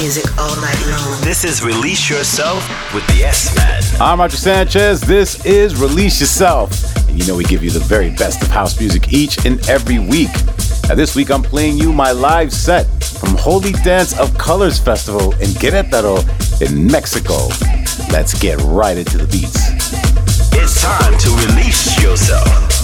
music all night long. This is Release Yourself with the S Man. I'm Roger Sanchez. This is Release Yourself. And you know we give you the very best of house music each and every week. Now this week I'm playing you my live set from Holi Dance of Colors Festival in Querétaro in Mexico. Let's get right into the beats. It's time to release yourself.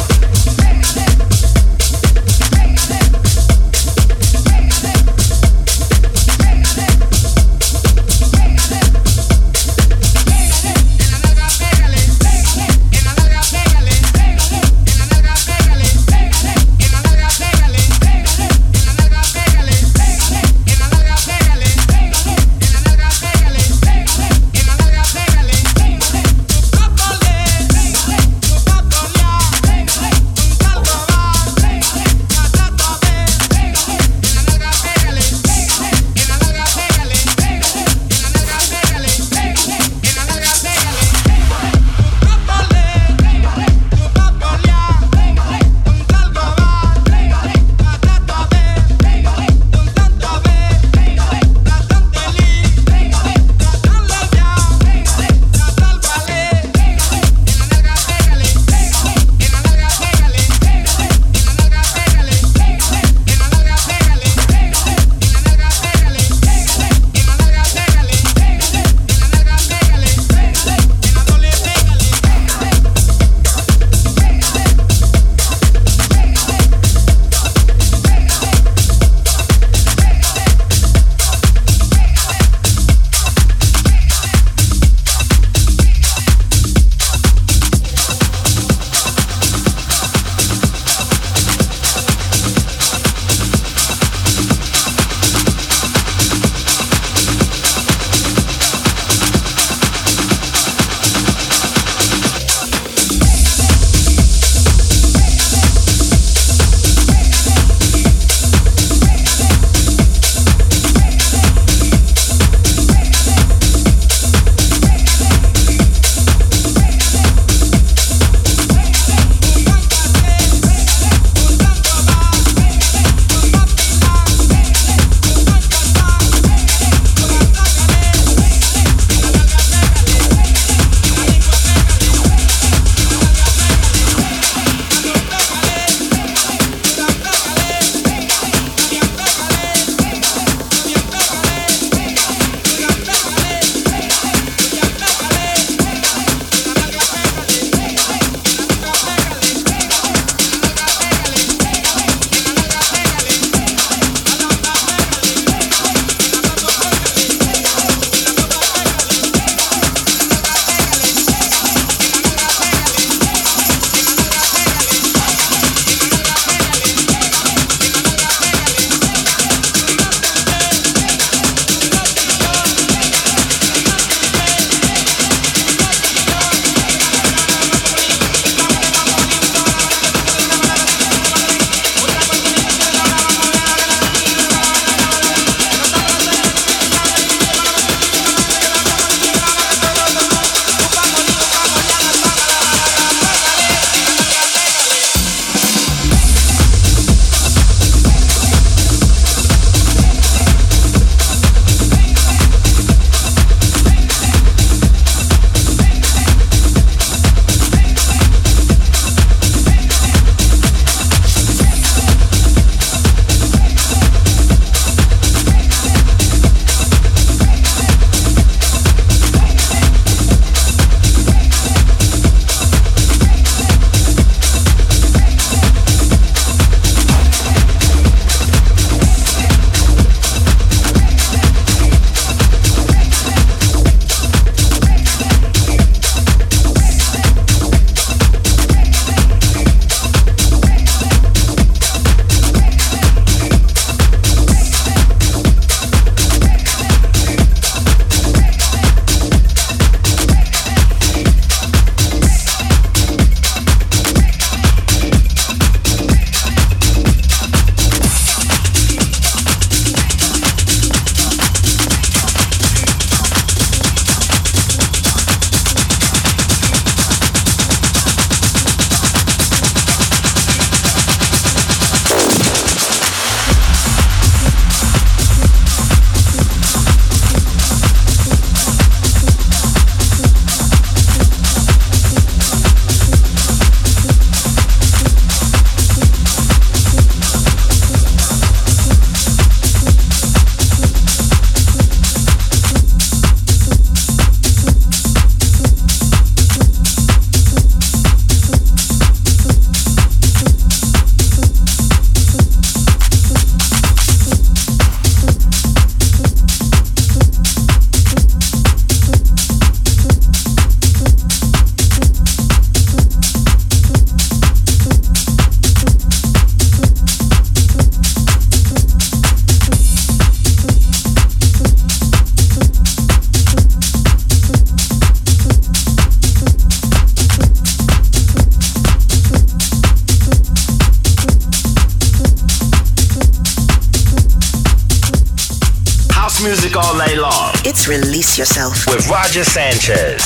Sanchez.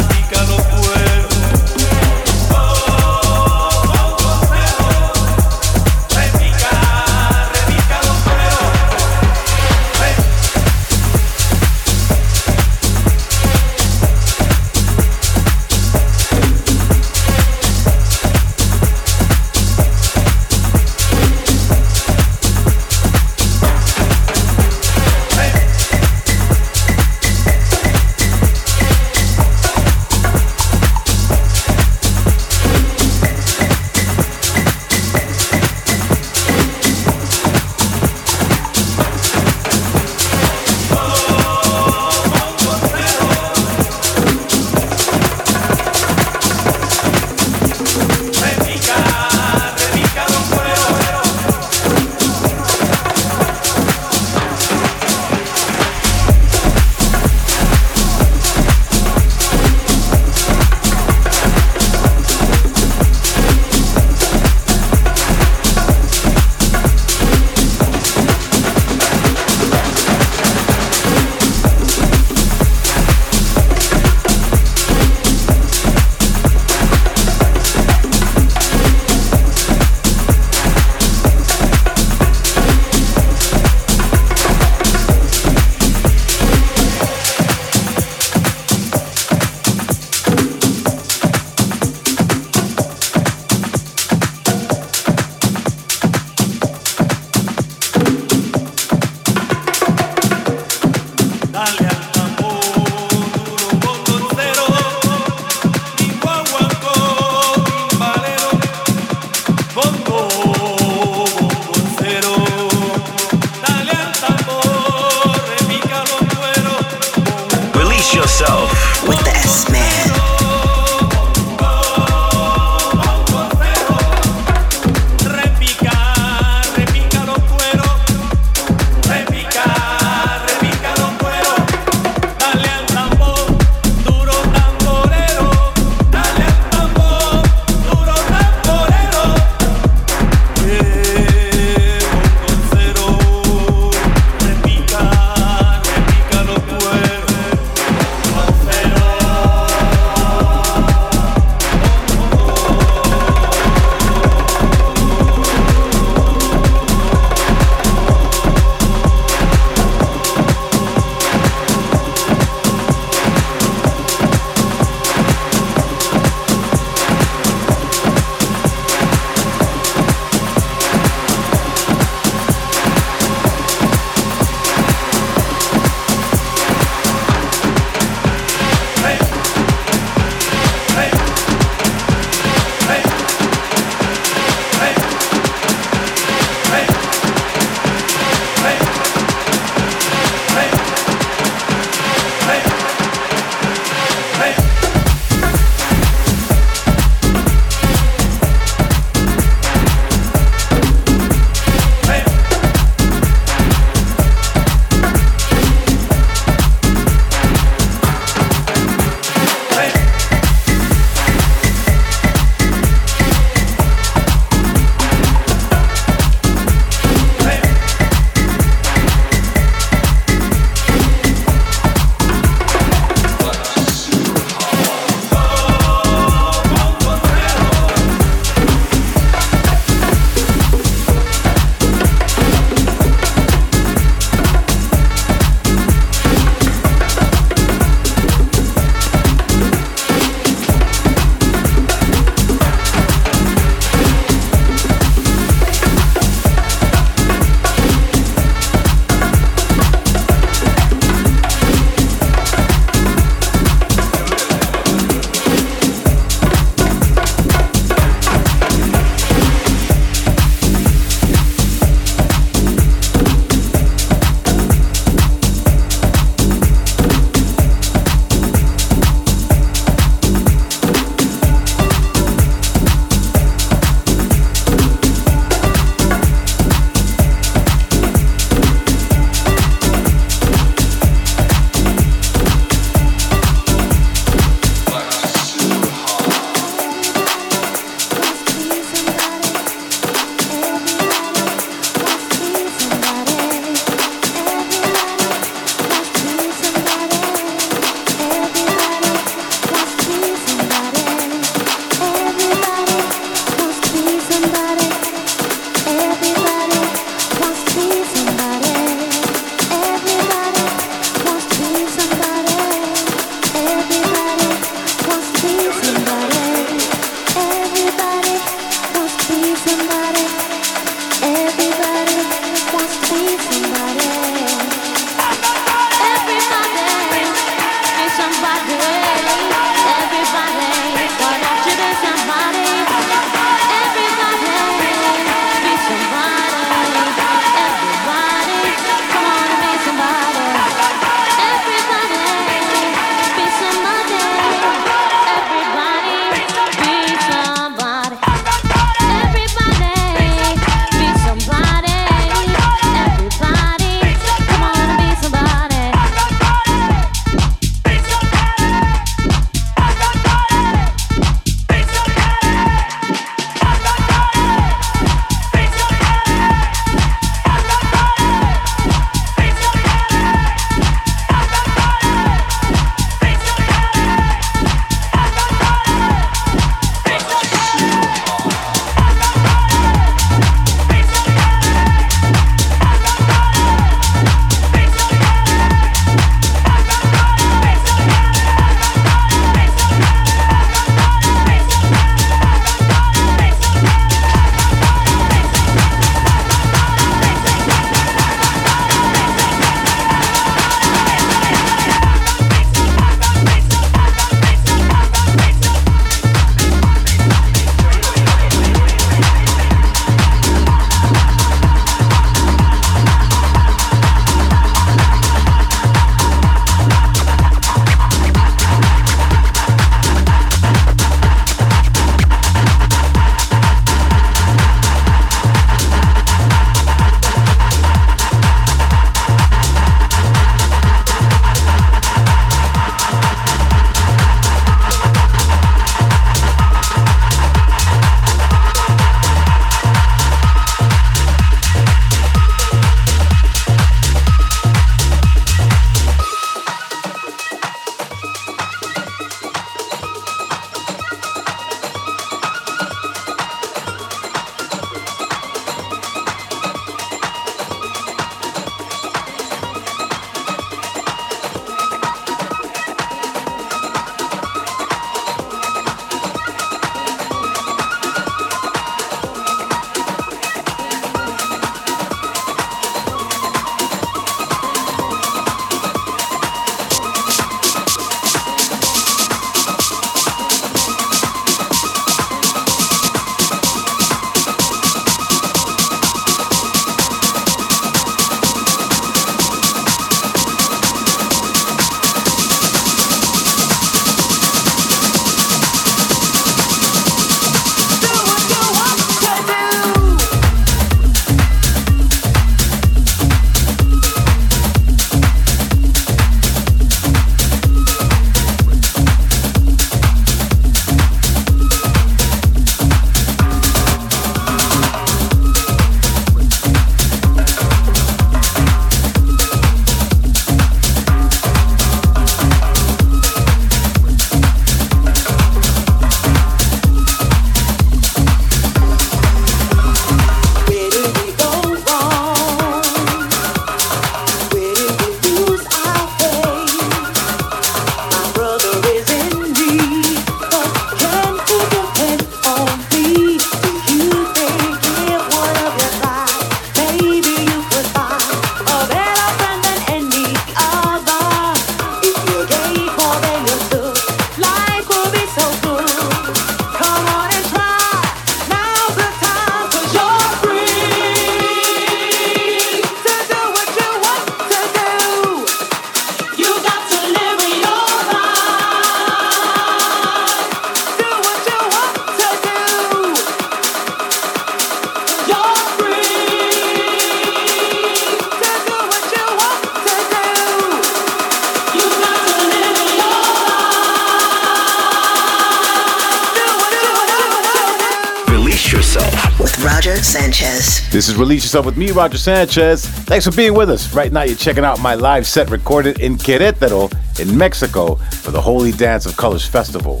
Is Release Yourself with me, Roger Sanchez. Thanks for being with us. Right now, you're checking out my live set recorded in Querétaro, in Mexico, for the Holi Dance of Colors Festival.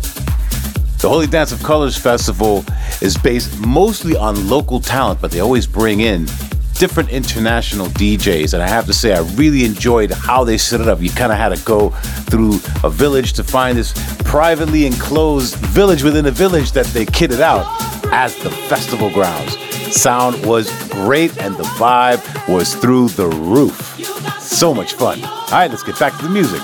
The Holi Dance of Colors Festival is based mostly on local talent, but they always bring in different international DJs. And I have to say, I really enjoyed how they set it up. You kind of had to go through a village to find this privately enclosed village within a village that they kitted out as the festival grounds. Sound was great and the vibe was through the roof. So much fun. All right, let's get back to the music.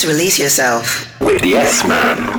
Is Release Yourself. With Yes Man.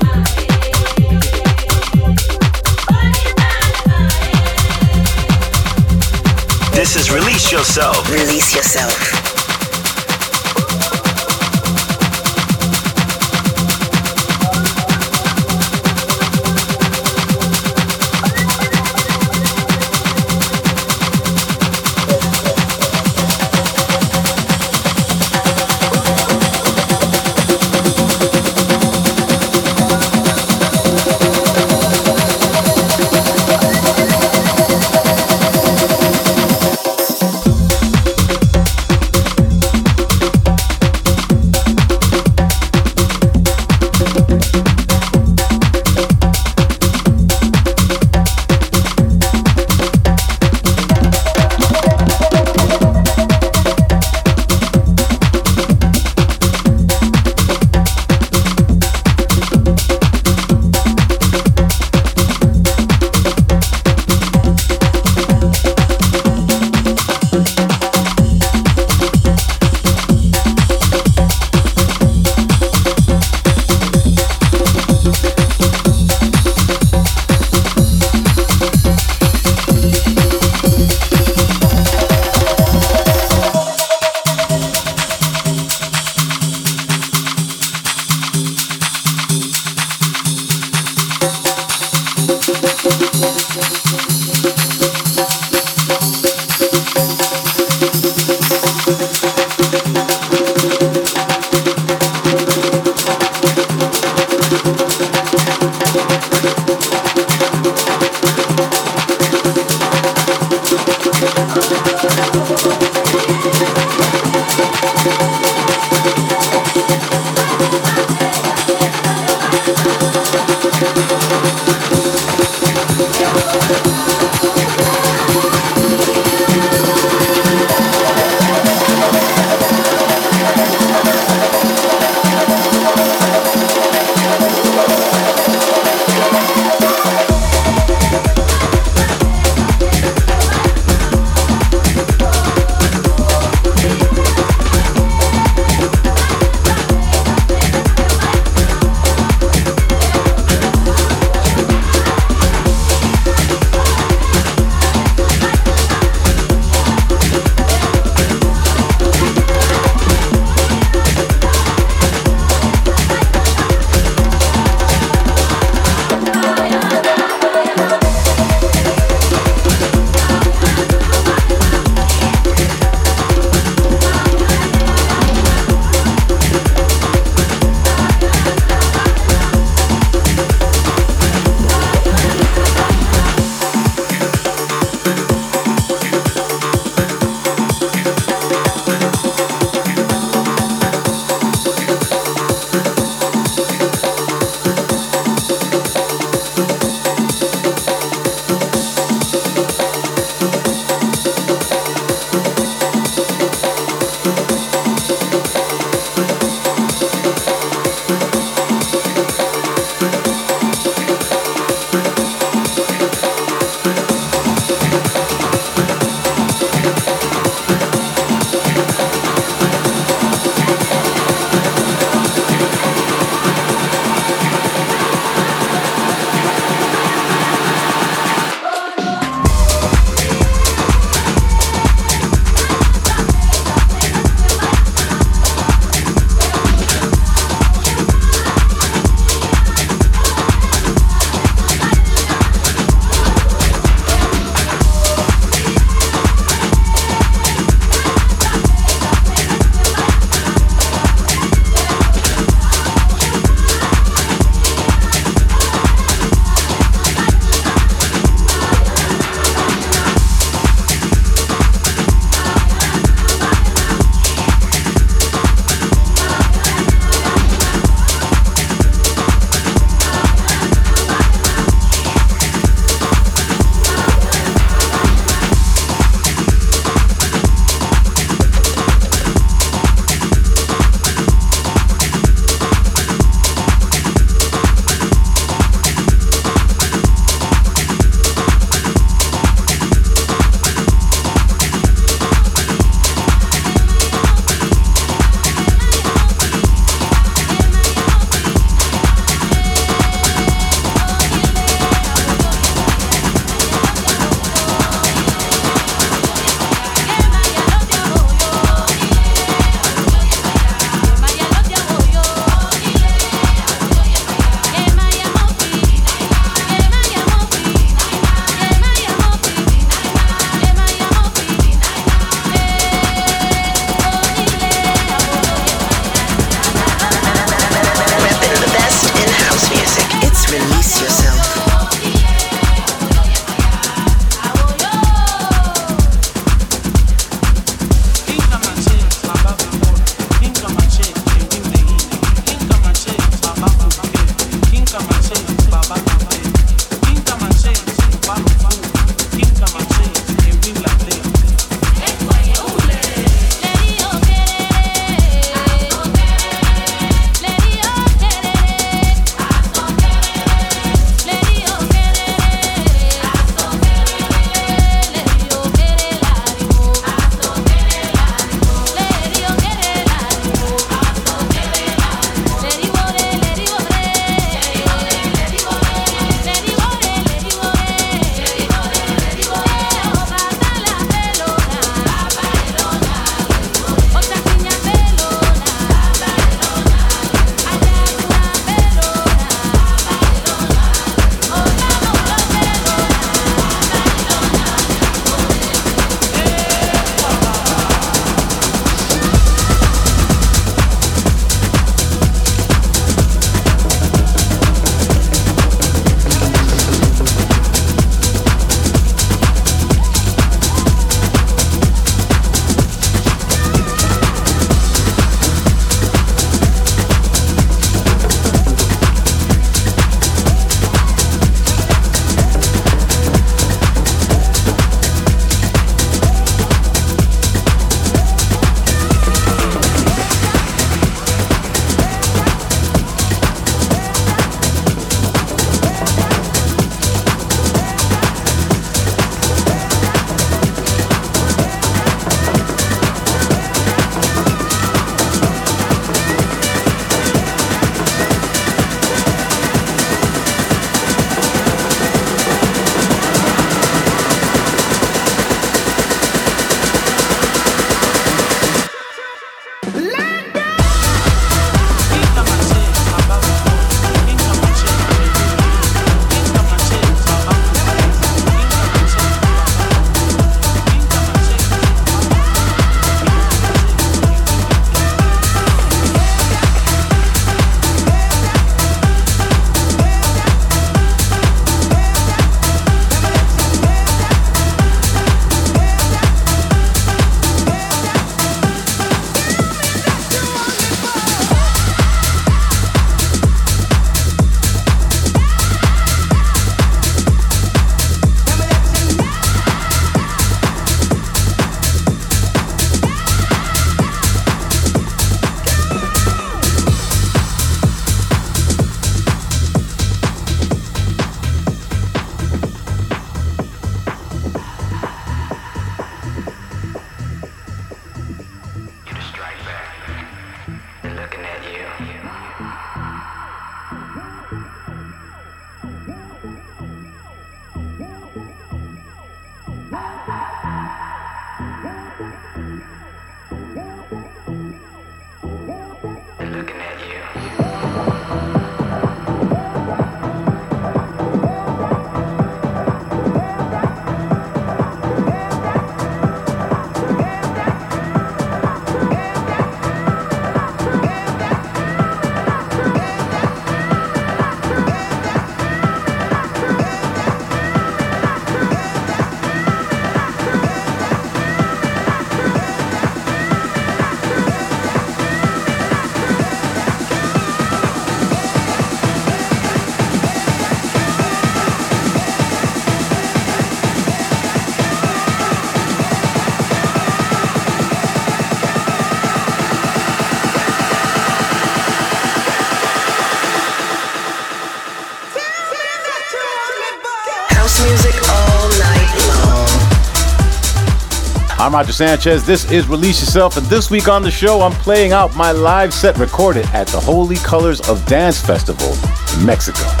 I'm Roger Sanchez. This is Release Yourself, and this week on the show, I'm playing out my live set recorded at the Holi Colors of Dance Festival in Mexico.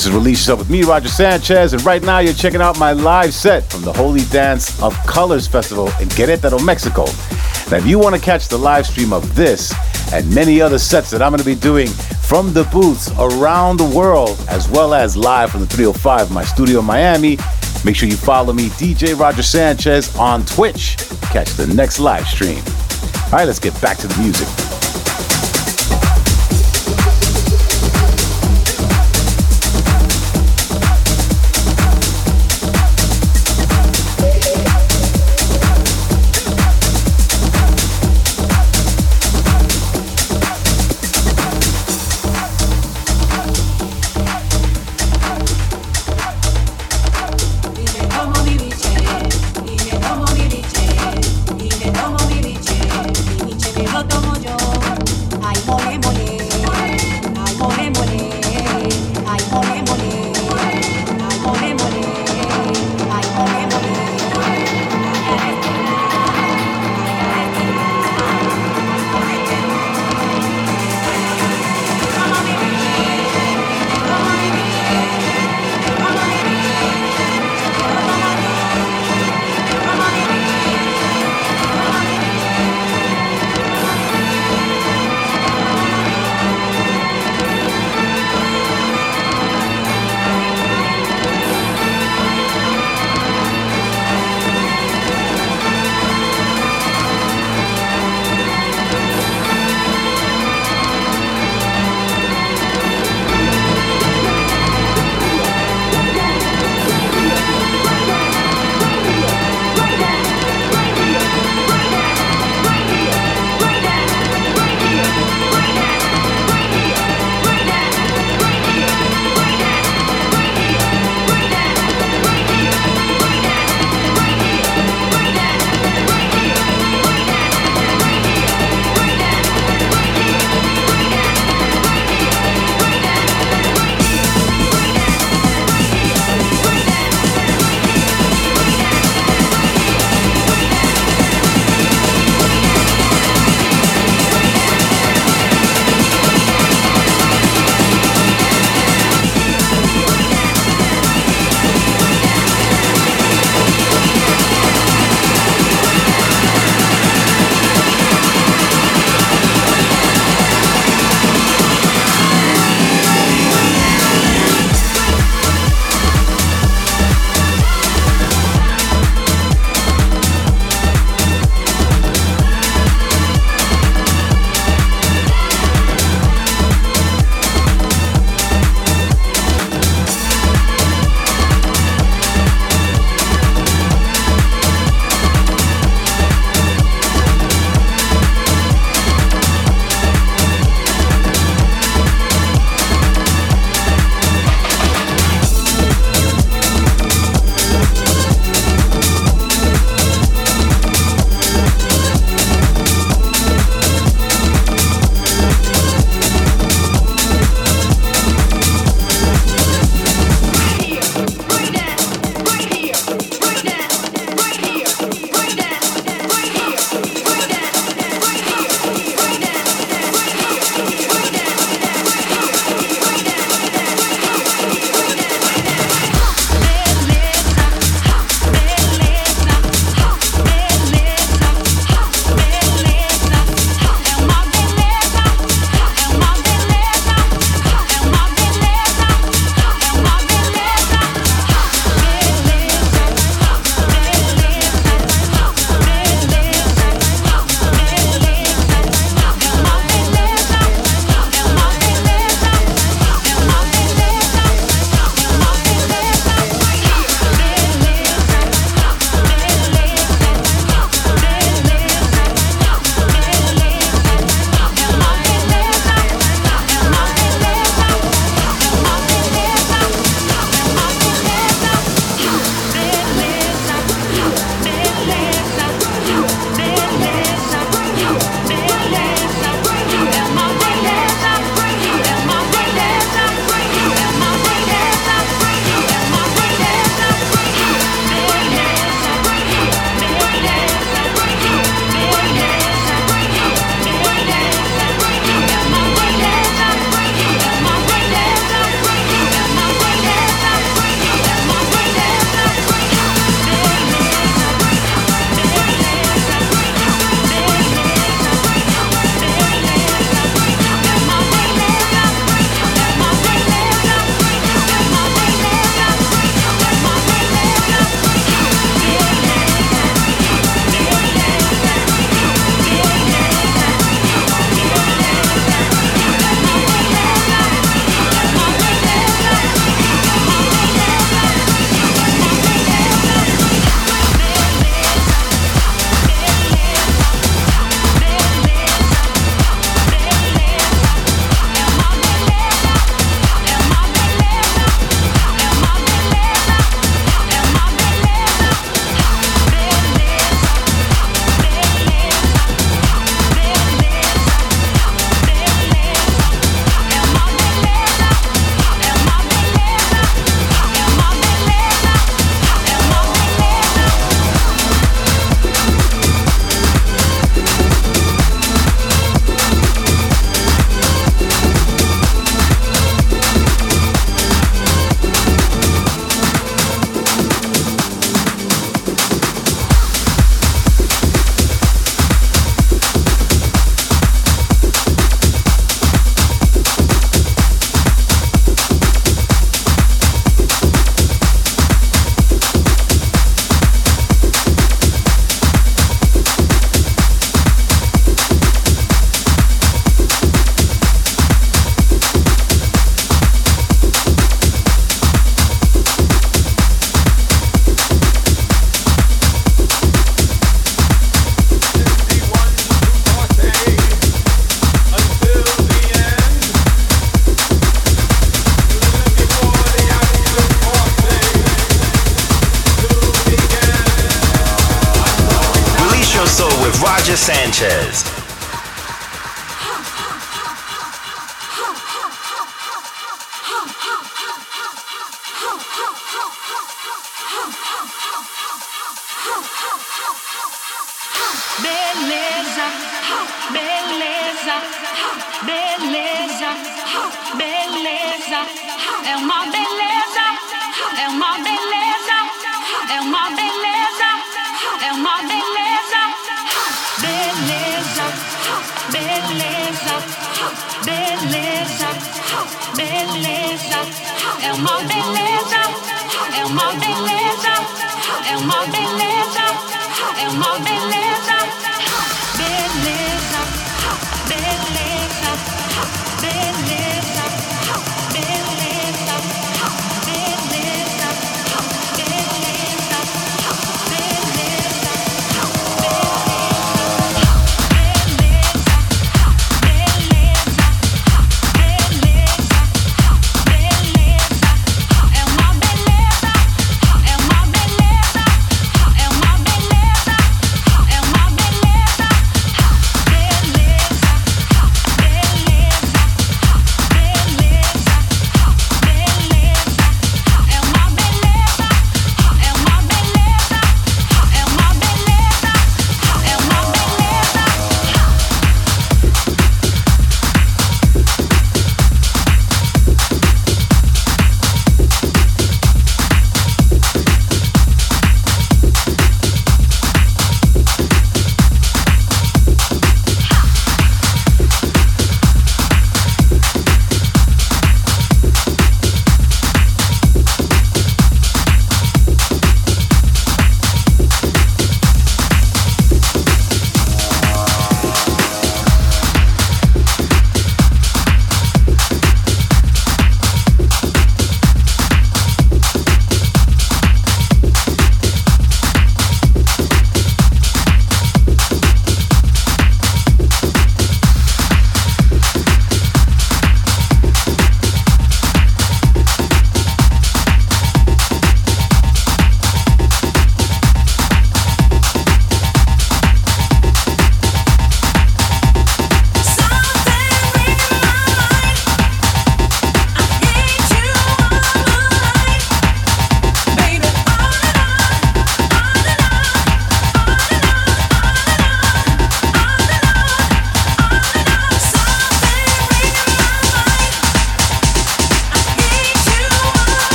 This is Release Yourself with me, Roger Sanchez, and right now you're checking out my live set from the Holi Dance of Colors Festival in Querétaro, Mexico. Now, if you want to catch the live stream of this and many other sets that I'm going to be doing from the booths around the world, as well as live from the 305, my studio in Miami, make sure you follow me, DJ Roger Sanchez, on Twitch. Catch the next live stream. All right, let's get back to the music.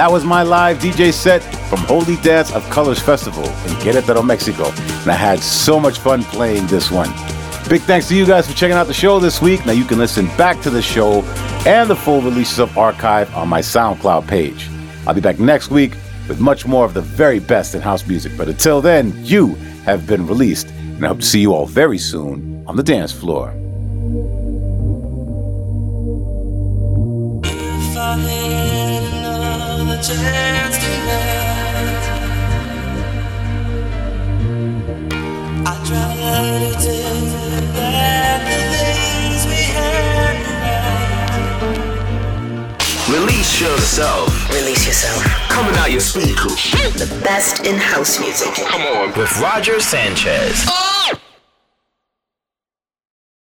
That was my live DJ set from Holi Dance of Colors Festival in Querétaro, Mexico. And I had so much fun playing this one. Big thanks to you guys for checking out the show this week. Now you can listen back to the show and the full releases of archive on my SoundCloud page. I'll be back next week with much more of the very best in house music. But until then, you have been released, and I hope to see you all very soon on the dance floor. Chance tonight. I try to take back the things we had Release yourself. Release yourself. Coming out your speakers. The best in house music. Come on. With Roger Sanchez. Oh!